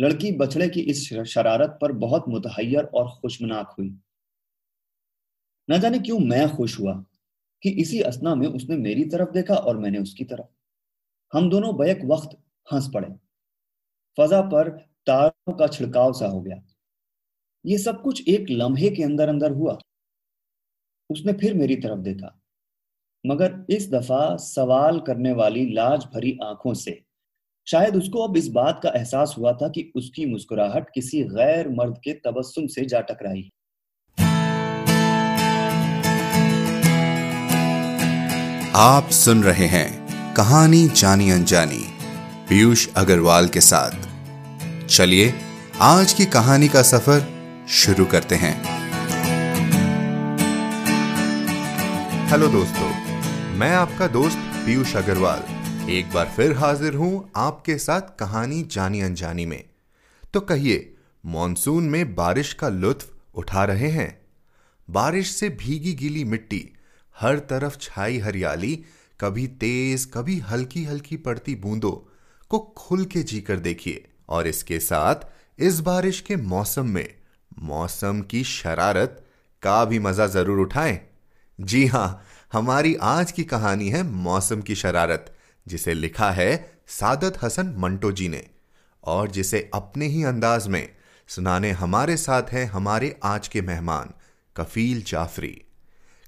लड़की बछड़े की इस शरारत पर बहुत मुतहैर और खुशमनाक हुई। न जाने क्यों मैं खुश हुआ कि इसी असना में उसने मेरी तरफ़ देखा और मैंने उसकी तरफ़। हम दोनों बैक वक्त हंस पड़े। फजा पर तारों का छिड़काव सा हो गया। ये सब कुछ एक लम्हे के अंदर अंदर हुआ। उसने फिर मेरी तरफ़ देखा। मगर इस दफ़ा सवाल करने वाली लाज भरी आँखों से शायद उसको अब इस बात का एहसास हुआ था कि उसकी मुस्कुराहट किसी गैर मर्द के तबस्सुम से जा टकराई। आप सुन रहे हैं कहानी जानी अनजानी, पीयूष अग्रवाल के साथ। चलिए, आज की कहानी का सफ़र शुरू करते हैं। हेलो दोस्तों, मैं आपका दोस्त पीयूष अग्रवाल। एक बार फिर हाजिर हूँ आपके साथ कहानी जानी अनजानी में। तो कहिए, मॉनसून में बारिश का लुत्फ उठा रहे हैं? बारिश से भीगी गीली मिट्टी, हर तरफ़ छाई हरियाली, कभी तेज, कभी हल्की हल्की पड़ती बूंदों को खुल के जीकर देखिए। और इसके साथ, इस बारिश के मौसम में, मौसम की शरारत का भी मज़ा ज़रूर उठाएँ। जी हाँ, हमारी आज की कहानी है मौसम की शरारत। जिसे लिखा है सादत हसन मंटो जी ने, और जिसे अपने ही अंदाज में सुनाने हमारे साथ हैं हमारे आज के मेहमान, कफील जाफरी।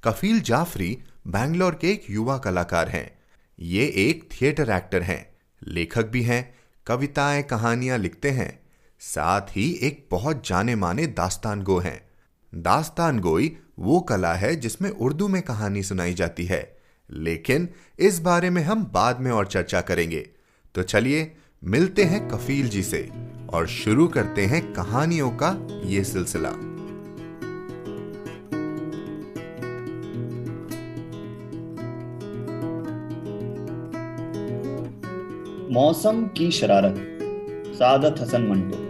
कफील जाफरी बैंगलोर के एक युवा कलाकार हैं। ये एक थिएटर एक्टर हैं, लेखक भी हैं, कविताएँ, कहानियाँ लिखते हैं, साथ ही एक बहुत जाने माने दास्तान गो हैं। दास्तान गोई वो कला है जिसमें उर्दू में कहानी सुनाई जाती है। लेकिन इस बारे में हम बाद में और चर्चा करेंगे। तो चलिए, मिलते हैं कफील जी से और शुरू करते हैं कहानियों का ये सिलसिला। मौसम की शरारत, सादत हसन मंटो।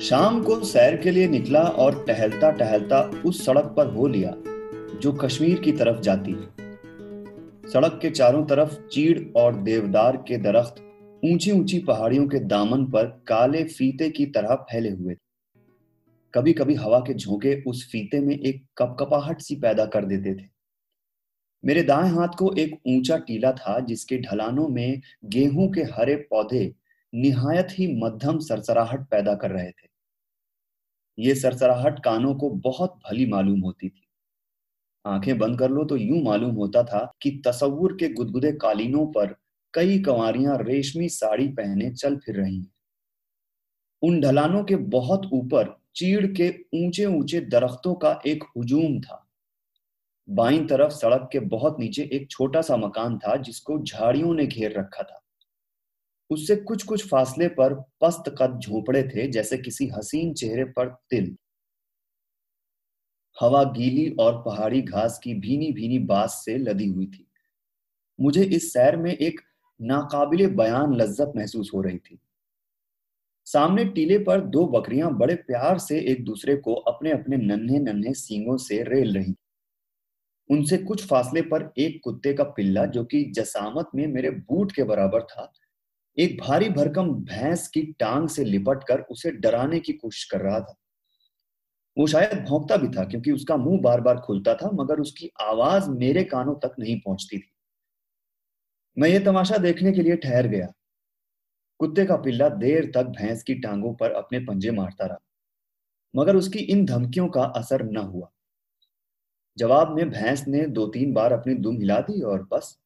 शाम को सैर के लिए निकला और टहलता टहलता उस सड़क पर हो लिया, जो कश्मीर की तरफ़ जाती है। सड़क के चारों तरफ़ चीड़ और देवदार के दरख्त ऊँची ऊँची पहाड़ियों के दामन पर काले फीते की तरह फैले हुए थे। कभी कभी हवा के झोंके उस फीते में एक कपकपाहट सी पैदा कर देते थे। मेरे दाएँ हाथ को एक ऊँचा टीला था जिसके ढलानों में गेहूँ के हरे पौधे निहायत ही मध्यम सरसराहट पैदा कर रहे थे। ये सरसराहट कानों को बहुत भली मालूम होती थी। आँखें बंद कर लो तो यूँ मालूम होता था कि तसव्वुर के गुदगुदे कालीनों पर कई कंवारियाँ रेशमी साड़ी पहने चल फिर रही हैं। उन ढलानों के बहुत ऊपर चीड़ के ऊँचे ऊँचे दरख्तों का एक हुजूम था। बाईं तरफ़ सड़क के बहुत नीचे एक छोटा सा मकान था जिसको झाड़ियों ने घेर रखा था। उससे कुछ कुछ फासले पर पस्त कद झोपड़े थे जैसे किसी हसीन चेहरे पर तिल। हवा गीली और पहाड़ी घास की भीनी भीनी बास से लदी हुई थी। मुझे इस सैर में एक नाकाबिले बयान लज्जत महसूस हो रही थी। सामने टीले पर दो बकरियाँ बड़े प्यार से एक दूसरे को अपने अपने नन्हे नन्हे सींगों से रेल रही उनसे कुछ फासले पर एक कुत्ते का पिल्ला, जो कि जसामत में मेरे बूट के बराबर था, एक भारी भरकम भैंस की टांग से लिपट कर उसे डराने की कोशिश कर रहा था। वो शायद भौंकता भी था, क्योंकि उसका मुँह बार बार खुलता था, मगर उसकी आवाज़ मेरे कानों तक नहीं पहुँचती थी। मैं ये तमाशा देखने के लिए ठहर गया। कुत्ते का पिल्ला देर तक भैंस की टांगों पर अपने पंजे मारता रहा, मगर उसकी इन धमकियों का असर न हुआ। जवाब में भैंस ने दो तीन बार अपनी दुम हिला दी और बस।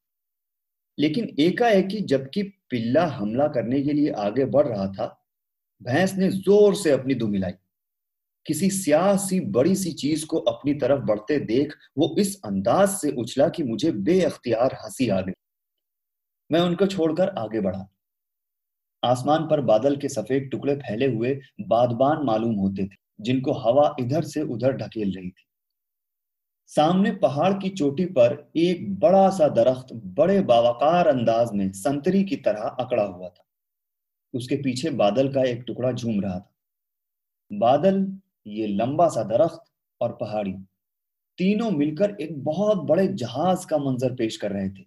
लेकिन एकाएकी जबकि पिल्ला हमला करने के लिए आगे बढ़ रहा था, भैंस ने ज़ोर से अपनी दुम हिलाई। किसी स्याह सी बड़ी सी चीज़ को अपनी तरफ़ बढ़ते देख, वो इस अंदाज से उछला कि मुझे बेअख्तियार हँसी आ गई। मैं उनको छोड़कर आगे बढ़ा। आसमान पर बादल के सफ़ेद टुकड़े फैले हुए बादबान मालूम होते थे, जिनको हवा इधर से उधर ढकेल रही थी। सामने पहाड़ की चोटी पर एक बड़ा सा दरख्त बड़े बावकार अंदाज में संतरी की तरह अकड़ा हुआ था। उसके पीछे बादल का एक टुकड़ा झूम रहा था। बादल ये लंबा सा दरख्त और पहाड़ी। तीनों मिलकर एक बहुत बड़े जहाज़ का मंजर पेश कर रहे थे।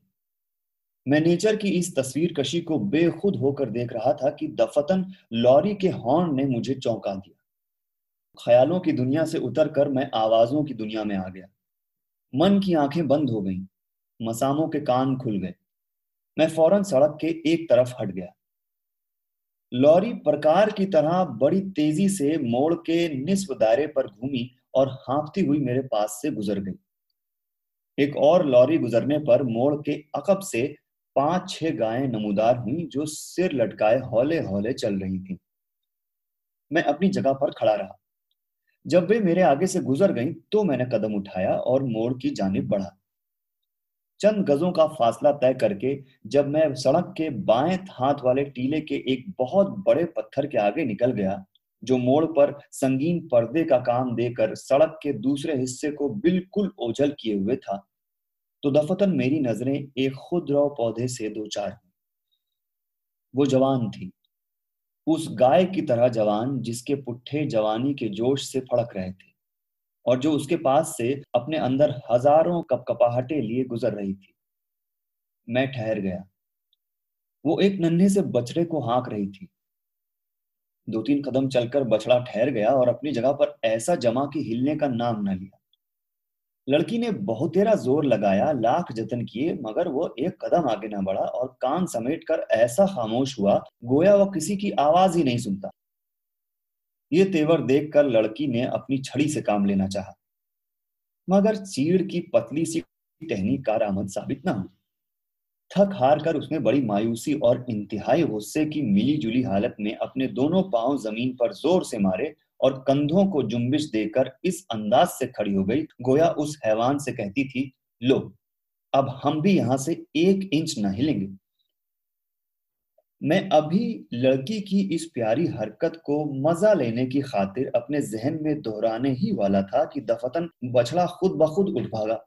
मैं नेचर की इस तस्वीर कशी को बेखुद होकर देख रहा था कि दफतन लॉरी के हॉर्न ने मुझे चौंका दिया। ख्यालों की दुनिया से उतरकर मैं आवाजों की दुनिया में आ गया। मन की आँखें बंद हो गईं, मसामों के कान खुल गए। मैं फ़ौरन सड़क के एक तरफ़ हट गया। लॉरी प्रकार की तरह बड़ी तेज़ी से मोड़ के निस्व दायरे पर घूमी और हाँफती हुई मेरे पास से गुजर गई। एक और लॉरी गुजरने पर मोड़ के अकब से पाँच छह गायें नमूदार हुई जो सिर लटकाए हौले हौले चल रही थी। मैं अपनी जगह पर खड़ा रहा। जब वे मेरे आगे से गुजर गईं तो मैंने कदम उठाया और मोड़ की जानब बढ़ा। चंद गजों का फासला तय करके जब मैं सड़क के बाएँ हाथ वाले टीले के एक बहुत बड़े पत्थर के आगे निकल गया, जो मोड़ पर संगीन पर्दे का काम देकर सड़क के दूसरे हिस्से को बिल्कुल ओझल किए हुए था तो दफतन मेरी नज़रें एक खुदरव पौधे से दो चार वो जवान थी, उस गाय की तरह जवान जिसके पुट्ठे जवानी के जोश से फड़क रहे थे। और जो उसके पास से अपने अंदर हज़ारों कपकपाहटे लिए गुजर रही थी। मैं ठहर गया। वो एक नन्हे से बछड़े को हाँक रही थी। दो तीन कदम चलकर बछड़ा ठहर गया और अपनी जगह पर ऐसा जमा कि हिलने का नाम न लिया। लड़की ने बहुत तेरा ज़ोर लगाया, लाख जतन किए, मगर वो एक कदम आगे ना बढ़ा और कान समेट कर ऐसा खामोश हुआ, गोया वह किसी की आवाज़ ही नहीं सुनता। ये तेवर देखकर लड़की ने अपनी छड़ी से काम लेना चाहा। मगर चीड़ की पतली सी टहनी कार साबित ना हुई। थक हार कर उसने बड़ी मायूसी और इंतहाई गुस्से की मिली जुली हालत में अपने दोनों पाँव ज़मीन पर ज़ोर से मारे और कंधों को जुम्बिश देकर इस अंदाज से खड़ी हो गई, गोया उस हैवान से कहती थी, लो, अब हम भी यहाँ से एक इंच न हिलेंगे। मैं अभी लड़की की इस प्यारी हरकत को मज़ा लेने की खातिर अपने जहन में दोहराने ही वाला था कि दफतन बछड़ा खुद ब खुद उठ भागा।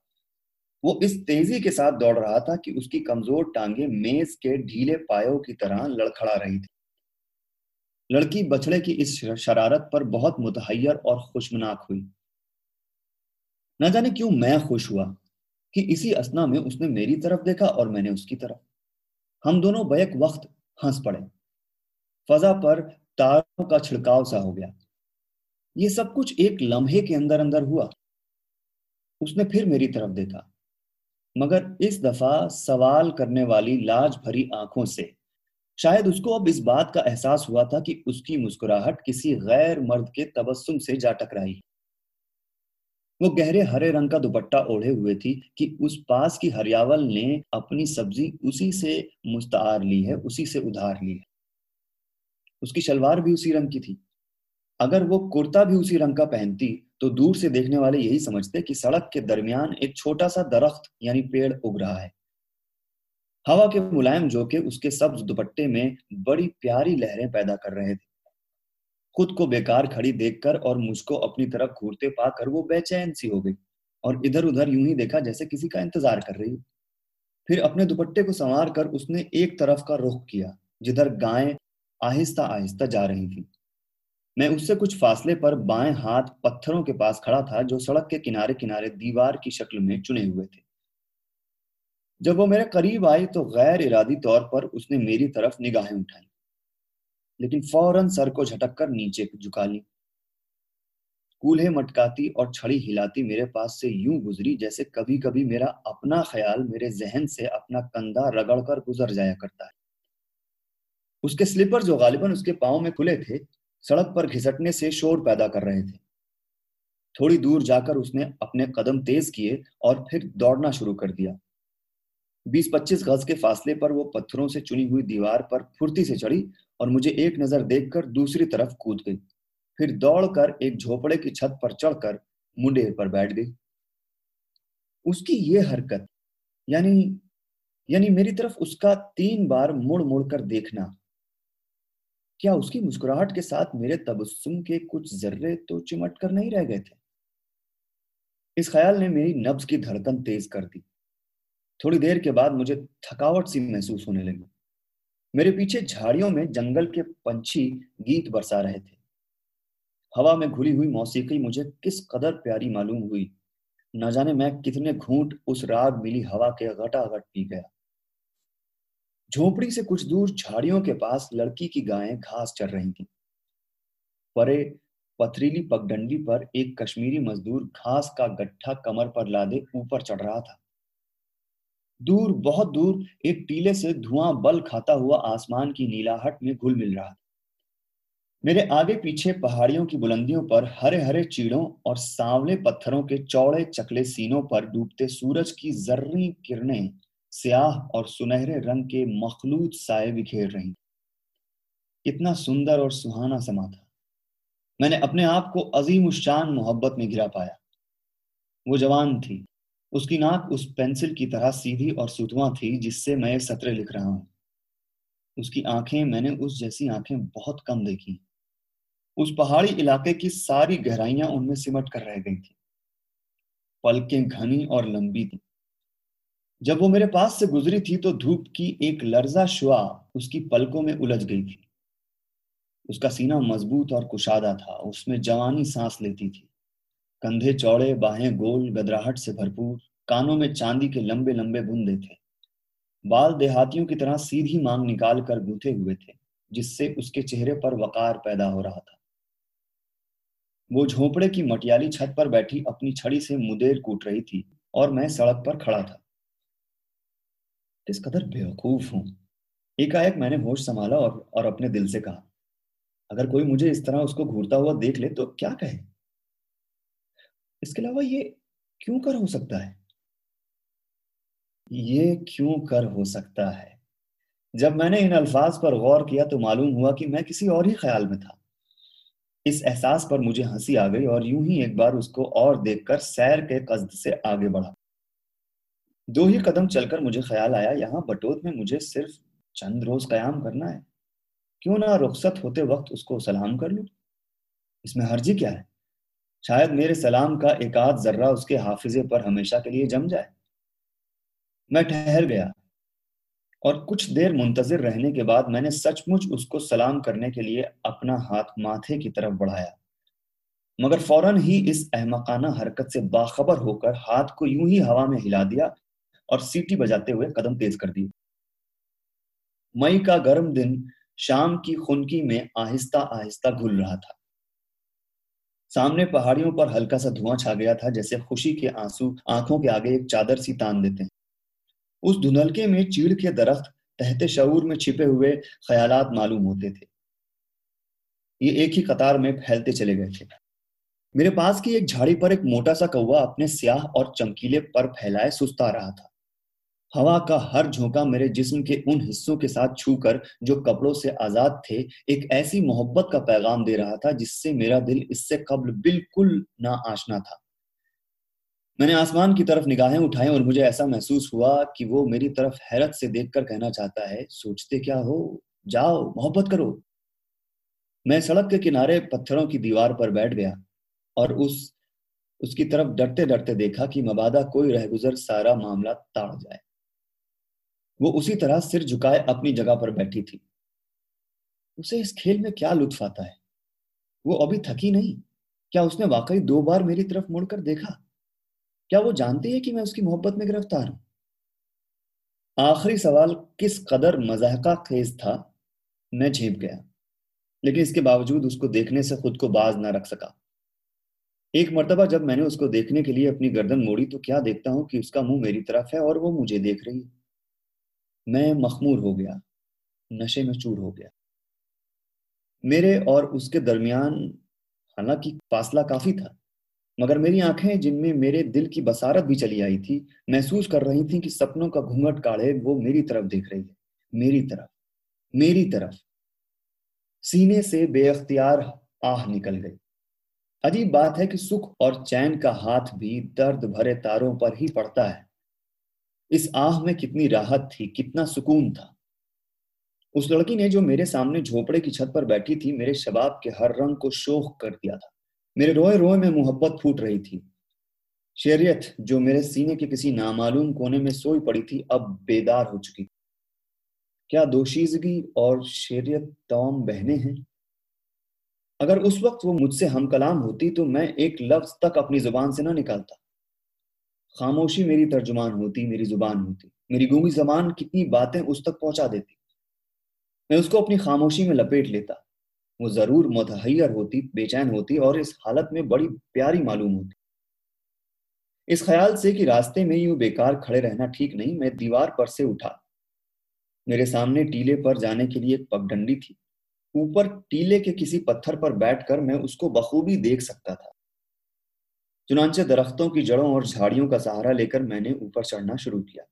वो इस तेज़ी के साथ दौड़ रहा था कि उसकी कमज़ोर टांगे मेज के ढीले पायों की तरह लड़खड़ा रही थी। लड़की बछड़े की इस शरारत पर बहुत मुतहैर और खुशमनाक हुई। न जाने क्यों मैं खुश हुआ कि इसी असना में उसने मेरी तरफ़ देखा और मैंने उसकी तरफ़। हम दोनों बैक वक्त हंस पड़े। फजा पर तारों का छिड़काव सा हो गया। ये सब कुछ एक लम्हे के अंदर अंदर हुआ। उसने फिर मेरी तरफ़ देखा। मगर इस दफ़ा सवाल करने वाली लाज भरी आँखों से शायद उसको अब इस बात का एहसास हुआ था कि उसकी मुस्कुराहट किसी गैर मर्द के तबस्सुम से जा टकराई। वो गहरे हरे रंग का दुपट्टा ओढ़े हुए थी कि उस पास की हरियावल ने अपनी सब्ज़ी उसी से मुस्तार ली है, उसी से उधार ली है। उसकी शलवार भी उसी रंग की थी। अगर वो कुर्ता भी उसी रंग का पहनती तो दूर से देखने वाले यही समझते कि सड़क के दरमियान एक छोटा सा दरख्त, यानी पेड़, उग रहा है। हवा के मुलायम झोंके उसके सब्ज दुपट्टे में बड़ी प्यारी लहरें पैदा कर रहे थे। खुद को बेकार खड़ी देखकर और मुझको अपनी तरफ़ घूरते पाकर वो बेचैन सी हो गई और इधर उधर यूँ ही देखा जैसे किसी का इंतज़ार कर रही फिर अपने दुपट्टे को संवार कर उसने एक तरफ़ का रुख किया, जिधर गायें आहिस्ता आहिस्ता जा रही थी। मैं उससे कुछ फासले पर बाएँ हाथ पत्थरों के पास खड़ा था जो सड़क के किनारे किनारे दीवार की शक्ल में चुने हुए थे। जब वो मेरे करीब आई तो गैर इरादी तौर पर उसने मेरी तरफ़ निगाहें उठाई। लेकिन फ़ौरन सर को झटक कर नीचे झुका ली। कूल्हे मटकाती और छड़ी हिलाती मेरे पास से यूँ गुजरी जैसे कभी कभी मेरा अपना ख्याल मेरे जहन से अपना कंधा रगड़ कर गुजर जाया करता है। उसके स्लीपर जो गालिबन उसके पाओ में खुले थे, सड़क पर घिसटने से शोर पैदा कर रहे थे। थोड़ी दूर जाकर उसने अपने कदम तेज किए और फिर दौड़ना शुरू कर दिया। बीस पच्चीस गज के फासले पर वो पत्थरों से चुनी हुई दीवार पर फुर्ती से चढ़ी और मुझे एक नज़र देखकर दूसरी तरफ़ कूद गई। फिर दौड़कर एक झोपड़े की छत पर चढ़कर मुंडेर पर बैठ गई। उसकी ये हरकत, यानी यानी मेरी तरफ़ उसका तीन बार मुड़ मुड़ कर देखना, क्या उसकी मुस्कुराहट के साथ मेरे तबस्सुम के कुछ जर्रे तो चिमट कर नहीं रह गए थे? इस ख्याल ने मेरी नब्ज की धड़कन तेज कर दी। थोड़ी देर के बाद मुझे थकावट सी महसूस होने लगी। मेरे पीछे झाड़ियों में जंगल के पंछी गीत बरसा रहे थे। हवा में घुली हुई मौसीकी मुझे किस कदर प्यारी मालूम हुई। न जाने मैं कितने घूंट उस राग मिली हवा के घटाघट पी गया। झोपड़ी से कुछ दूर झाड़ियों के पास लड़की की गायें घास चर रही थी। परे पथरीली पगडंडी पर एक कश्मीरी मजदूर घास का गट्ठा कमर पर लादे ऊपर चढ़ रहा था। दूर, बहुत दूर एक टीले से धुआँ बल खाता हुआ आसमान की नीलाहट में घुल मिल रहा था। मेरे आगे पीछे पहाड़ियों की बुलंदियों पर हरे हरे चीड़ों और सांवले पत्थरों के चौड़े चकले सीनों पर डूबते सूरज की जर्री किरणें स्याह और सुनहरे रंग के मखलूत साए बिखेर रही। इतना सुंदर और सुहाना समा था। मैंने अपने आप को अजीम उशान मोहब्बत में गिरा पाया। वो जवान थी। उसकी नाक उस पेंसिल की तरह सीधी और सुतवा थी, जिससे मैं सत्र लिख रहा हूँ। उसकी आँखें मैंने उस जैसी आँखें बहुत कम देखी। उस पहाड़ी इलाके की सारी गहराइयाँ उनमें सिमट कर रह गई थी। पलकें घनी और लंबी थी। जब वो मेरे पास से गुजरी थी तो धूप की एक लर्जा शुआ उसकी पलकों में उलझ गई थी। उसका सीना मज़बूत और कुशादा था। उसमें जवानी सांस लेती थी। कंधे चौड़े, बाहें गोल, गदराहट से भरपूर, कानों में चांदी के लंबे लंबे बुंदे थे। बाल देहातियों की तरह सीधी मांग निकाल कर गूथे हुए थे, जिससे उसके चेहरे पर वकार पैदा हो रहा था। वो झोपड़े की मटियाली छत पर बैठी अपनी छड़ी से मुदेर कूट रही थी और मैं सड़क पर खड़ा था। किस कदर बेवकूफ़ हूँ? एकाएक मैंने होश संभाला और और अपने दिल से कहा, अगर कोई मुझे इस तरह उसको घूरता हुआ देख ले तो क्या कहे? इसके अलावा ये क्यों कर हो सकता है? ये क्यों कर हो सकता है? जब मैंने इन अल्फाज पर गौर किया तो मालूम हुआ कि मैं किसी और ही ख्याल में था। इस एहसास पर मुझे हँसी आ गई और यूँ ही एक बार उसको और देखकर सैर के कस्द से आगे बढ़ा। दो ही कदम चलकर मुझे ख्याल आया, यहाँ बटोत में मुझे सिर्फ़ चंद रोज कयाम करना है। क्यों ना रुखसत होते वक्त उसको सलाम कर लू? इसमें हर्जी क्या है? शायद मेरे सलाम का एक आध जर्रा उसके हाफिजे पर हमेशा के लिए जम जाए। मैं ठहर गया और कुछ देर मुंतजर रहने के बाद मैंने सचमुच उसको सलाम करने के लिए अपना हाथ माथे की तरफ़ बढ़ाया। मगर फ़ौरन ही इस अहमकाना हरकत से बाखबर होकर हाथ को यूँ ही हवा में हिला दिया और सीटी बजाते हुए कदम तेज कर दिए। मई का गर्म दिन शाम की खुनकी में आहिस्ता आहिस्ता घुल रहा था। सामने पहाड़ियों पर हल्का सा धुआँ छा गया था, जैसे खुशी के आँसू आँखों के आगे एक चादर सी तान देते हैं। उस धुनलके में चीड़ के दरख्त तहते शऊर में छिपे हुए ख्यालात मालूम होते थे। ये एक ही कतार में फैलते चले गए थे। मेरे पास की एक झाड़ी पर एक मोटा सा कौवा अपने स्याह और चमकीले पर फैलाए सुस्ता रहा था। हवा का हर झोंका मेरे जिस्म के उन हिस्सों के साथ छूकर, जो कपड़ों से आज़ाद थे, एक ऐसी मोहब्बत का पैगाम दे रहा था, जिससे मेरा दिल इससे कबल बिल्कुल ना आशना था। मैंने आसमान की तरफ़ निगाहें उठाई और मुझे ऐसा महसूस हुआ कि वो मेरी तरफ़ हैरत से देखकर कहना चाहता है, सोचते क्या हो? जाओ, मोहब्बत करो। मैं सड़क के किनारे पत्थरों की दीवार पर बैठ गया और उस, उसकी तरफ़ डरते डरते देखा कि मबादा कोई रहगुजर सारा मामला ताड़ जाए। वो उसी तरह सिर झुकाए अपनी जगह पर बैठी थी। उसे इस खेल में क्या लुत्फ आता है? वो अभी थकी नहीं। क्या उसने वाकई दो बार मेरी तरफ़ मुड़कर देखा? क्या वो जानती है कि मैं उसकी मोहब्बत में गिरफ़्तार हूँ? आखिरी सवाल, किस कदर मजाहका खेज था, मैं झेप गया। लेकिन इसके बावजूद उसको देखने से खुद को बाज ना रख सका। एक मरतबा जब मैंने उसको देखने के लिए अपनी गर्दन मोड़ी तो क्या देखता हूँ कि उसका मुँह मेरी तरफ़ है और वो मुझे देख रही है? मैं मखमूर हो गया, नशे में चूर हो गया। मेरे और उसके दरमियान हालाँकि फासला काफ़ी था, मगर मेरी आँखें जिनमें मेरे दिल की बसारत भी चली आई थी, महसूस कर रही थी कि सपनों का घूंघट काढ़े वो मेरी तरफ़ देख रही है, मेरी तरफ़ मेरी तरफ़। सीने से बेअख्तियार आह निकल गई। अजीब बात है कि सुख और चैन का हाथ भी दर्द भरे तारों पर ही पड़ता है। इस आह में कितनी राहत थी, कितना सुकून था। उस लड़की ने जो मेरे सामने झोपड़े की छत पर बैठी थी, मेरे शबाब के हर रंग को शोक कर दिया था। मेरे रोए रोए में मोहब्बत फूट रही थी। शेरियत, जो मेरे सीने के किसी नामालूम कोने में सोई पड़ी थी, अब बेदार हो चुकी क्या दोशीजगी और शेरियत तमाम बहने हैं? अगर उस वक्त वो मुझसे हम कलाम होती तो मैं एक लफ्ज तक अपनी ज़ुबान से ना निकालता। खामोशी मेरी तर्जुमान होती, मेरी ज़ुबान होती। मेरी गूँगी जबान कितनी बातें उस तक पहुँचा देती। मैं उसको अपनी खामोशी में लपेट लेता। वो ज़रूर मुतहैर होती, बेचैन होती और इस हालत में बड़ी प्यारी मालूम होती। इस ख्याल से कि रास्ते में यूँ बेकार खड़े रहना ठीक नहीं, मैं दीवार पर से उठा। मेरे सामने टीले पर जाने के लिए एक पगडंडी थी। ऊपर टीले के किसी पत्थर पर बैठकर मैं उसको बखूबी देख सकता था। चुनाचे दरख्तों की जड़ों और झाड़ियों का सहारा लेकर मैंने ऊपर चढ़ना शुरू किया।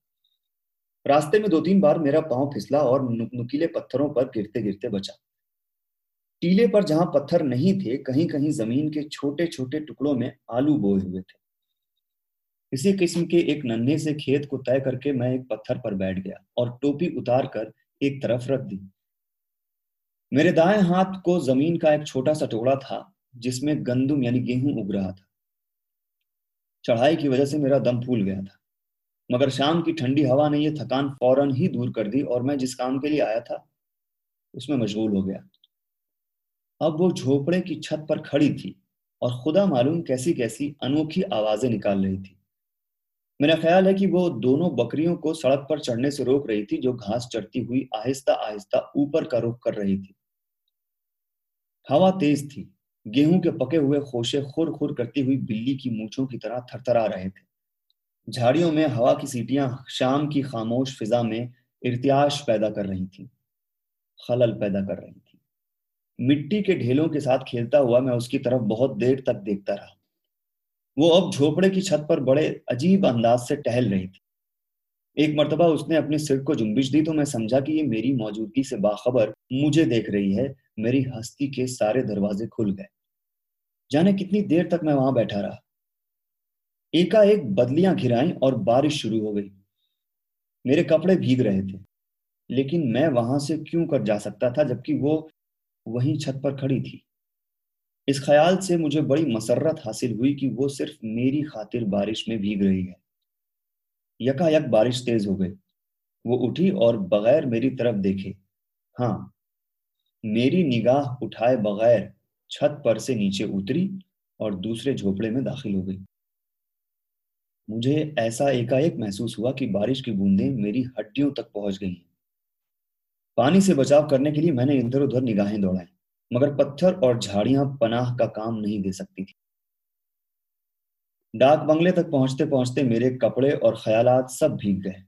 रास्ते में दो तीन बार मेरा पाँव फिसला और नुकीले पत्थरों पर गिरते गिरते बचा। टीले पर जहाँ पत्थर नहीं थे कहीं कहीं ज़मीन के छोटे छोटे टुकड़ों में आलू बोए हुए थे। इसी किस्म के एक नन्हे से खेत को तय करके मैं एक पत्थर पर बैठ गया और टोपी उतार कर एक तरफ़ रख दी। मेरे दाएँ हाथ को ज़मीन का एक छोटा सा टुकड़ा था, जिसमें गंदुम यानी गेहूँ उग रहा था। चढ़ाई की वजह से मेरा दम फूल गया था। मगर शाम की ठंडी हवा ने यह थकान फ़ौरन ही दूर कर दी और मैं जिस काम के लिए आया था, उसमें मशगूल हो गया। अब वो झोपड़े की छत पर खड़ी थी और खुदा मालूम कैसी कैसी अनोखी आवाज़ें निकाल रही थी। मेरा ख्याल है कि वो दोनों बकरियों को सड़क पर चढ़ने से रोक रही थी जो घास चढ़ती हुई आहिस्ता आहिस्ता ऊपर का रुख कर रही थी। हवा तेज थी गेहूँ के पके हुए खोशे खुर खुर करती हुई बिल्ली की मूछों की तरह थरथरा रहे थे। झाड़ियों में हवा की सीटियाँ शाम की खामोश फिजा में इर्तियाश पैदा कर रही थी, खलल पैदा कर रही थी। मिट्टी के ढेलों के साथ खेलता हुआ मैं उसकी तरफ़ बहुत देर तक देखता रहा। वो अब झोपड़े की छत पर बड़े अजीब अंदाज से टहल रही थी। एक मरतबा उसने अपने सिर को जुम्बिश दी तो मैं समझा कि ये मेरी मौजूदगी से बाखबर मुझे देख रही है मेरी हस्ती के सारे दरवाजे खुल गए। जाने कितनी देर तक मैं वहाँ बैठा रहा। एकाएक बदलियाँ घिराई और बारिश शुरू हो गई। मेरे कपड़े भीग रहे थे, लेकिन मैं वहाँ से क्यों कर जा सकता था, जबकि वो वहीं छत पर खड़ी थी। इस ख्याल से मुझे बड़ी मसरत हासिल हुई कि वो सिर्फ़ मेरी खातिर बारिश में भीग रही है। यकायक बारिश तेज हो गई। वो उठी और बगैर मेरी तरफ़ देखे हाँ मेरी निगाह उठाए बगैर छत पर से नीचे उतरी और दूसरे झोपड़े में दाखिल हो गई। मुझे ऐसा एकाएक महसूस हुआ कि बारिश की बूंदें मेरी हड्डियों तक पहुँच गई। पानी से बचाव करने के लिए मैंने इधर उधर निगाहें दौड़ाई, मगर पत्थर और झाड़ियाँ पनाह का काम नहीं दे सकती थी। डाक बंगले तक पहुँचते पहुँचते मेरे कपड़े और ख्यालात सब भीग गए।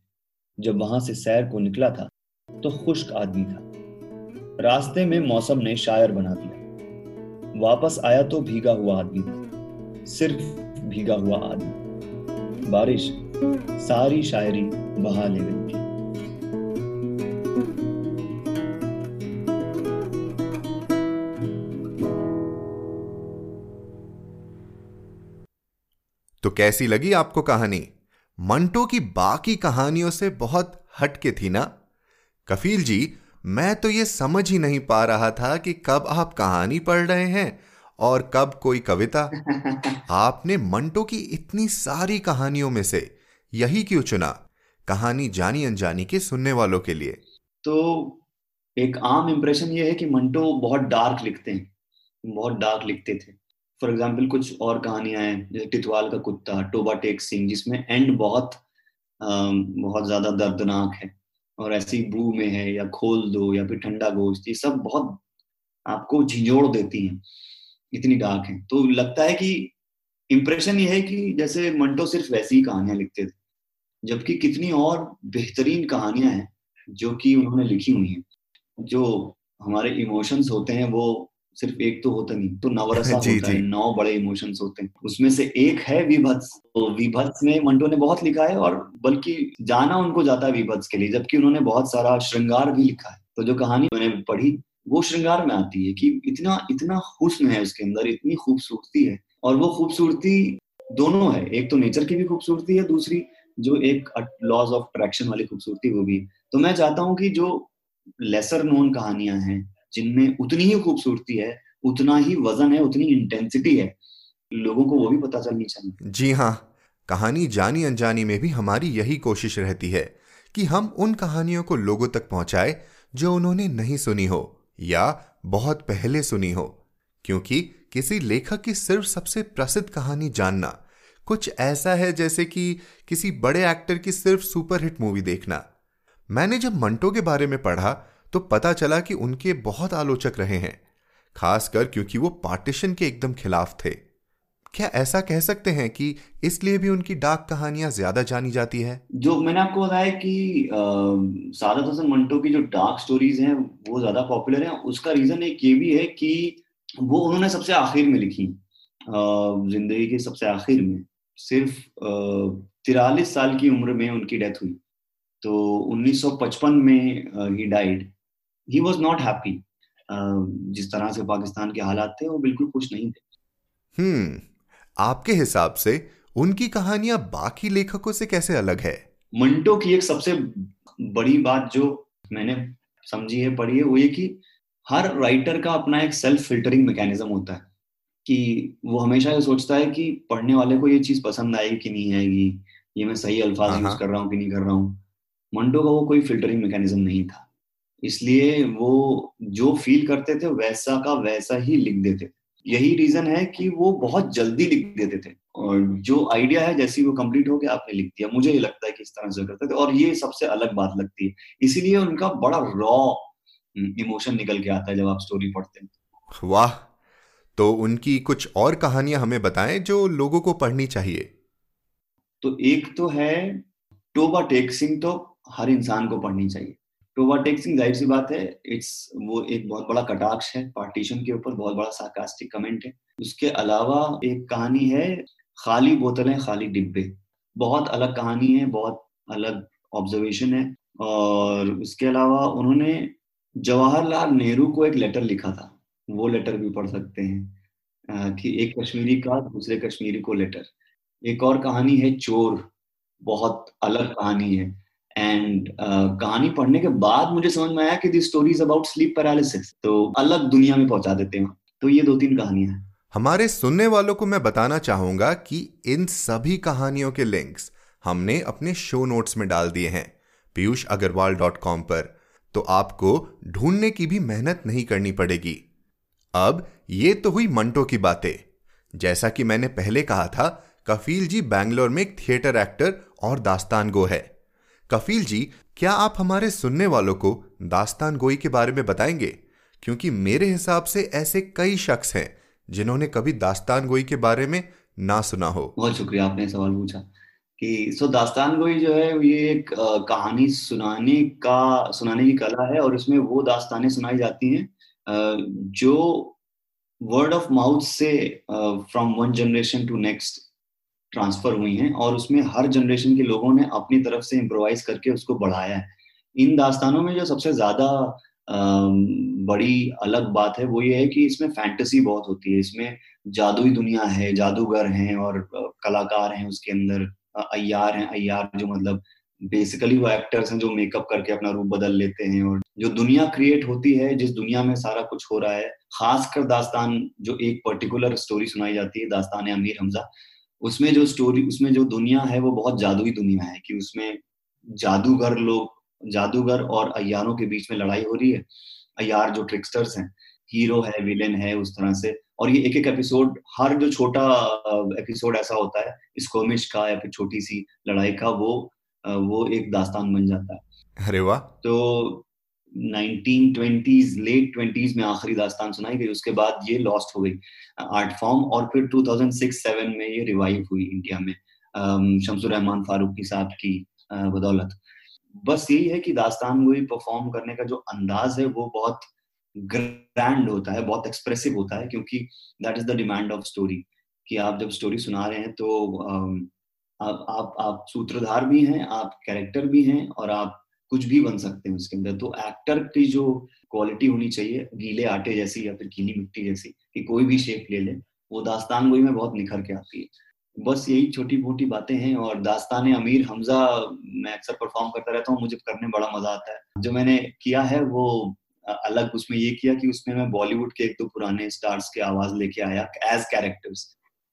जब वहाँ से सैर को निकला था तो खुश्क आदमी था। रास्ते में मौसम ने शायर बना दिया। वापस आया तो भीगा हुआ आदमी सिर्फ़ भीगा हुआ आदमी। बारिश, सारी शायरी बहा ले गई थी। तो कैसी लगी आपको कहानी? मंटो की बाकी कहानियों से बहुत हटके थी ना? कफील जी मैं तो ये समझ ही नहीं पा रहा था कि कब आप कहानी पढ़ रहे हैं और कब कोई कविता। आपने मंटो की इतनी सारी कहानियों में से यही क्यों चुना? कहानी जानी अनजानी के सुनने वालों के लिए। तो एक आम इंप्रेशन ये है कि मंटो बहुत डार्क लिखते हैं। बहुत डार्क लिखते थे। फॉर एग्ज़ाम्पल कुछ और कहानियाँ हैं जैसे टिथवाल का कुत्ता टोबा टेक सिंह जिसमें एंड बहुत आ, बहुत ज़्यादा दर्दनाक है। और ऐसी बू में है या खोल दो या फिर ठंडा गोश्त, ये सब बहुत आपको झिझोड़ देती हैं, इतनी डार्क है। तो लगता है कि इम्प्रेशन ये है कि जैसे मंटो सिर्फ़ वैसी ही कहानियाँ लिखते थे, जबकि कितनी और बेहतरीन कहानियाँ हैं जो कि उन्होंने लिखी हुई हैं। जो हमारे इमोशंस होते हैं वो सिर्फ़ एक तो होता नहीं तो नवरसा होता जी. है नौ बड़े इमोशंस होते हैं। उसमें से एक है विभत्स। तो विभत्स में मंटो ने बहुत लिखा है और बल्कि जाना उनको जाता है विभत्स के लिए जबकि उन्होंने बहुत सारा श्रृंगार भी लिखा है। तो जो कहानी मैंने पढ़ी वो श्रृंगार में आती है कि इतना इतना हुस्न है उसके अंदर इतनी खूबसूरती है। और वो खूबसूरती दोनों है एक तो नेचर की भी खूबसूरती है दूसरी जो एक लॉज ऑफ़ अट्रैक्शन वाली खूबसूरती वो भी तो मैं चाहता हूँ कि जो लेसर नोन कहानियाँ हैं जिनमें उतनी ही खूबसूरती है, उतना ही वज़न है, उतनी इंटेंसिटी है, लोगों को वो भी पता चलनी चाहिए। जी हाँ कहानी जानी अनजानी में भी हमारी यही कोशिश रहती है कि हम उन कहानियों को लोगों तक पहुँचाए जो उन्होंने नहीं सुनी हो या बहुत पहले सुनी हो। क्योंकि किसी लेखक की सिर्फ़ सबसे प्रसिद्ध कहानी जानना कुछ ऐसा है जैसे कि किसी बड़े एक्टर की सिर्फ़ सुपरहिट मूवी देखना। मैंने जब मंटो के बारे में पढ़ा तो पता चला कि उनके बहुत आलोचक रहे हैं, खासकर क्योंकि वो पार्टीशन के एकदम खिलाफ थे। क्या ऐसा कह सकते हैं कि इसलिए भी उनकी डाक कहानियाँ ज़्यादा जानी जाती है? जो मैंने आपको बताया कि सादत हसन मंटो की जो डार्क स्टोरीज हैं, वो ज़्यादा पॉपुलर हैं। उसका रीजन एक ये भी है कि वो उन्होंने सबसे आखिर में लिखी ज़िंदगी के सबसे आखिर में। सिर्फ़ तिरालीस साल की उम्र में उनकी डेथ हुई। तो 1955 में ही died he was not happy जिस तरह से पाकिस्तान के हालात थे वो बिल्कुल खुश नहीं थे। हम्म आपके हिसाब से उनकी कहानियाँ बाकी लेखकों से कैसे अलग है? मंटो की एक सबसे बड़ी बात जो मैंने समझी है पढ़ी है वो ये कि हर राइटर का अपना एक सेल्फ फिल्टरिंग मैकेनिज्म होता है कि वो हमेशा ये सोचता है कि पढ़ने वाले को ये चीज़ पसंद आएगी कि नहीं आएगी ये मैं सही अल्फाज यूज़ हाँ, कर रहा हूँ कि नहीं कर रहा हूँ। मंटो का वो कोई फिल्टरिंग मैकेनिज्म नहीं था। इसलिए वो जो फील करते थे वैसा का वैसा ही लिख देते यही रीजन है कि वो बहुत जल्दी लिख देते थे। और जो आइडिया है जैसी वो कंप्लीट हो गया आपने लिख दिया। मुझे ये लगता है कि इस तरह से करते थे। और ये सबसे अलग बात लगती है। इसीलिए उनका बड़ा रॉ इमोशन निकल के आता है जब आप स्टोरी पढ़ते हैं। वाह! तो उनकी कुछ और कहानियाँ हमें बताएँ जो लोगों को पढ़नी चाहिए? तो एक तो है टोबा टेक सिंह तो हर इंसान को पढ़नी चाहिए। टेक सिंह ज़ाहिर सी बात है इट्स वो एक बहुत बड़ा कटाक्ष है पार्टीशन के ऊपर बहुत बड़ा साकास्टिक कमेंट है। उसके अलावा एक कहानी है, खाली बोतलें, खाली डिब्बे। बहुत अलग कहानी है, बहुत अलग ऑब्जर्वेशन है। और उसके अलावा उन्होंने जवाहरलाल नेहरू को एक लेटर लिखा था। वो लेटर भी पढ़ सकते हैं। कि एक कश्मीरी का, दूसरे कश्मीरी को लेटर एक और कहानी है, चोर। बहुत अलग कहानी है। एंड uh, कहानी पढ़ने के बाद मुझे समझ में आया कि the stories about sleep paralysis तो अलग दुनिया में पहुँचा देते हैं। तो ये दो तीन कहानियाँ हैं। हमारे सुनने वालों को मैं बताना चाहूँगा कि इन सभी कहानियों के लिंक्स हमने अपने शो नोट्स में डाल दिए हैं पीयूष अग्रवाल डॉट कॉम पर। तो आपको ढूँढने की भी मेहनत नहीं करनी पड़ेगी। अब ये तो हुई मंटो की बातें। जैसा कि मैंने पहले कहा था कफील जी बैंगलोर में एक थिएटर एक्टर और दास्तान गो है। कफील जी, क्या आप हमारे सुनने वालों को दास्तान गोई के बारे में बताएँगे? क्योंकि मेरे हिसाब से ऐसे कई शख्स हैं, जिन्होंने कभी दास्तान गोई के बारे में ना सुना हो। बहुत शुक्रिया, आपने सवाल पूछा कि सो दास्तान गोई जो है ये एक कहानी सुनाने का, सुनाने की कला है और इसमें वो दास्तानें सुनाई जाती हैं जो वर्ड ऑफ़ माउथ से from one generation to next transfer हुई हैं और उसमें हर जनरेशन के लोगों ने अपनी तरफ़ से इम्प्रोवाइज करके उसको बढ़ाया है। इन दास्तानों में जो सबसे ज़्यादा बड़ी अलग बात है वो ये है कि इसमें फैंटेसी बहुत होती है। इसमें जादुई दुनिया है, जादूगर हैं और कलाकार हैं उसके अंदर अयार हैं। अयार जो मतलब बेसिकली वो एक्टर्स हैं जो मेकअप करके अपना रूप बदल लेते हैं और जो दुनिया क्रिएट होती है, जिस दुनिया में सारा कुछ हो रहा है, खासकर दास्तान जो एक पर्टिकुलर स्टोरी सुनाई जाती है, दास्तान अमीर हमजा उसमें जो स्टोरी उसमें जो दुनिया है वो बहुत जादुई दुनिया है कि उसमें जादूगर लोग जादूगर और अयारों के बीच में लड़ाई हो रही है। अयार जो ट्रिक्स्टर्स हैं हीरो है विलेन है उस तरह से। और ये एक एक एपिसोड हर जो छोटा एपिसोड ऐसा होता है स्कोमिश का या फिर छोटी सी लड़ाई का वो वो एक दास्तान बन जाता है। अरे वाह। तो 1920s लेट ट्वेंटीज में आखिरी दास्तान सुनाई गई उसके बाद ये लॉस्ट हो गई आर्ट फॉर्म और फिर 2006-7 में ये रिवाइव हुई इंडिया में शमसुर रहमान फारूकी साहब की बदौलत। बस यही है कि दास्तान गोई परफॉर्म करने का जो अंदाज है वो बहुत ग्रैंड होता है बहुत एक्सप्रेसिव होता है क्योंकि that is the demand of story कि आप जब स्टोरी सुना रहे हैं तो आप आप, आप सूत्रधार भी हैं आप कैरेक्टर भी हैं और आप कुछ भी बन सकते हैं उसके अंदर। तो एक्टर की जो क्वालिटी होनी चाहिए, गीले आटे जैसी या फिर गीली मिट्टी जैसी, कि कोई भी शेप ले ले, वो दास्तान गोई में बहुत निखर के आती है। बस यही छोटी मोटी बातें हैं और दास्तान अमीर हमजा, मैं अक्सर परफॉर्म करता रहता हूँ, मुझे करने बड़ा मज़ा आता है। जो मैंने किया है, वो अलग, उसमें ये किया कि उसमें मैं बॉलीवुड के एक दो पुराने स्टार्स के आवाज़ लेके आया एज कैरेक्टर्स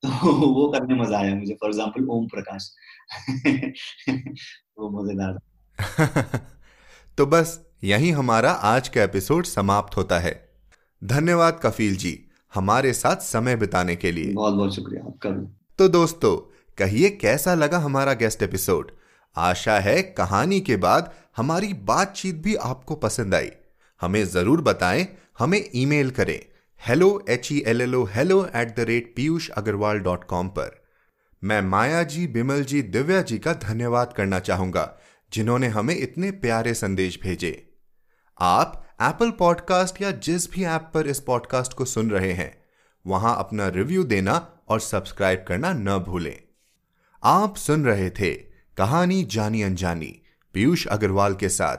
तो वो करने मज़ा आया मुझे फॉर एग्ज़ाम्पल ओम प्रकाश। वो मज़ेदार तो बस यही हमारा आज का एपिसोड समाप्त होता है। धन्यवाद कफील जी हमारे साथ समय बिताने के लिए। बहुत बहुत शुक्रिया आपका भी। तो दोस्तों कहिए कैसा लगा हमारा गेस्ट एपिसोड? आशा है कहानी के बाद हमारी बातचीत भी आपको पसंद आई। हमें ज़रूर बताएँ हमें ईमेल करें। Hello H E L L O hello at the rate Piyush Agrawal dot com पर। मैं माया जी बिमल जी दिव्या जी का धन्यवाद करना चाहूँगा। जिन्होंने हमें इतने प्यारे संदेश भेजे। आप एप्पल पॉडकास्ट या जिस भी ऐप पर इस पॉडकास्ट को सुन रहे हैं, वहाँ अपना रिव्यू देना और सब्सक्राइब करना न भूलें। आप सुन रहे थे कहानी जानी अनजानी पीयूष अग्रवाल के साथ,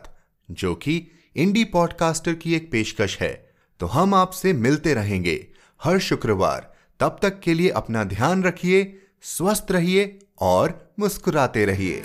जो कि इंडी पॉडकास्टर की एक पेशकश है। तो हम आपसे मिलते रहेंगे हर शुक्रवार। तब तक के लिए अपना ध्यान रखिए, स्वस्थ रहिए और मुस्कुराते रहिए।